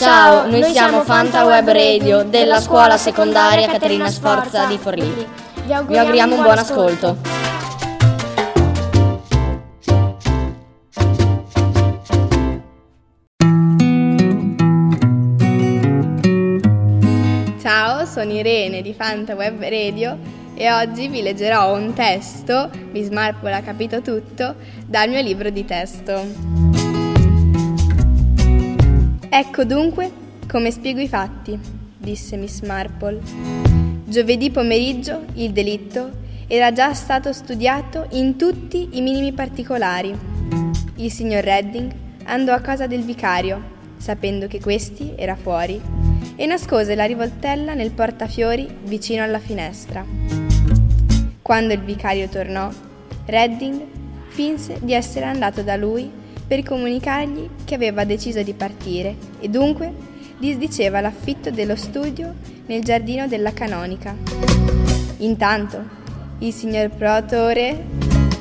Ciao, noi siamo Fanta Web Radio della scuola secondaria Caterina Sforza di Forlì. Vi auguriamo un buon ascolto. Ciao, sono Irene di Fanta Web Radio e oggi vi leggerò un testo, Miss Marple ha capito tutto, dal mio libro di testo. Ecco dunque come spiego i fatti, disse Miss Marple. Giovedì pomeriggio il delitto era già stato studiato in tutti i minimi particolari. Il signor Redding andò a casa del vicario, sapendo che questi era fuori, e nascose la rivoltella nel portafiori vicino alla finestra. Quando il vicario tornò, Redding finse di essere andato da lui per comunicargli che aveva deciso di partire e dunque disdiceva l'affitto dello studio nel giardino della canonica. Intanto il signor Protore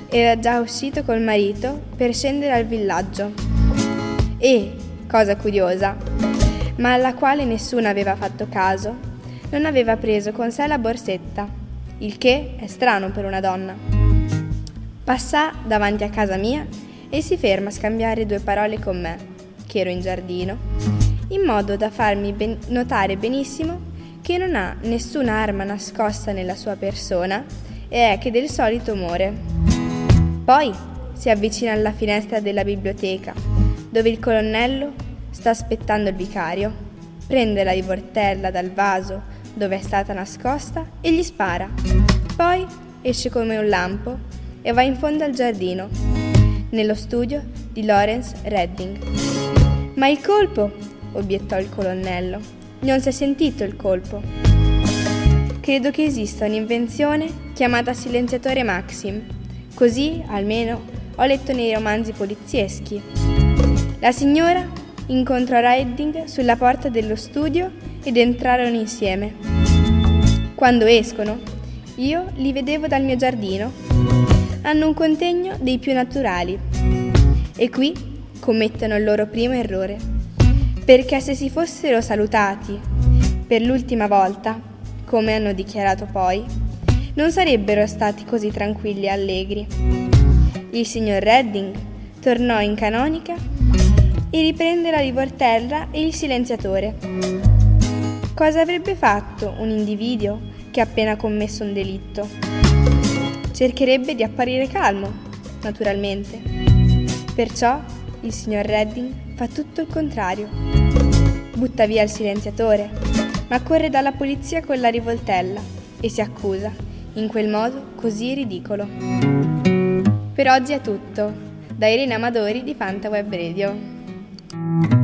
era già uscito col marito per scendere al villaggio e, cosa curiosa, ma alla quale nessuno aveva fatto caso, non aveva preso con sé la borsetta, il che è strano per una donna. Passà davanti a casa mia e si ferma a scambiare due parole con me, che ero in giardino, in modo da farmi ben- notare benissimo che non ha nessuna arma nascosta nella sua persona e è che del solito umore. Poi si avvicina alla finestra della biblioteca, dove il colonnello sta aspettando il vicario, prende la rivoltella dal vaso dove è stata nascosta e gli spara. Poi esce come un lampo e va in fondo al giardino, nello studio di Lawrence Redding. Ma il colpo, obiettò il colonnello. Non si è sentito il colpo. Credo che esista un'invenzione chiamata silenziatore Maxim. Così, almeno, ho letto nei romanzi polizieschi. La signora incontrò Redding sulla porta dello studio ed entrarono insieme. Quando escono, io li vedevo dal mio giardino. Hanno un contegno dei più naturali. E qui commettono il loro primo errore. Perché se si fossero salutati per l'ultima volta, come hanno dichiarato poi, non sarebbero stati così tranquilli e allegri. Il signor Redding tornò in canonica e riprende la rivoltella e il silenziatore. Cosa avrebbe fatto un individuo che ha appena commesso un delitto? Cercherebbe di apparire calmo, naturalmente. Perciò il signor Redding fa tutto il contrario. Butta via il silenziatore, ma corre dalla polizia con la rivoltella e si accusa, in quel modo così ridicolo. Per oggi è tutto. Da Irene Amadori di Fanta Web Radio.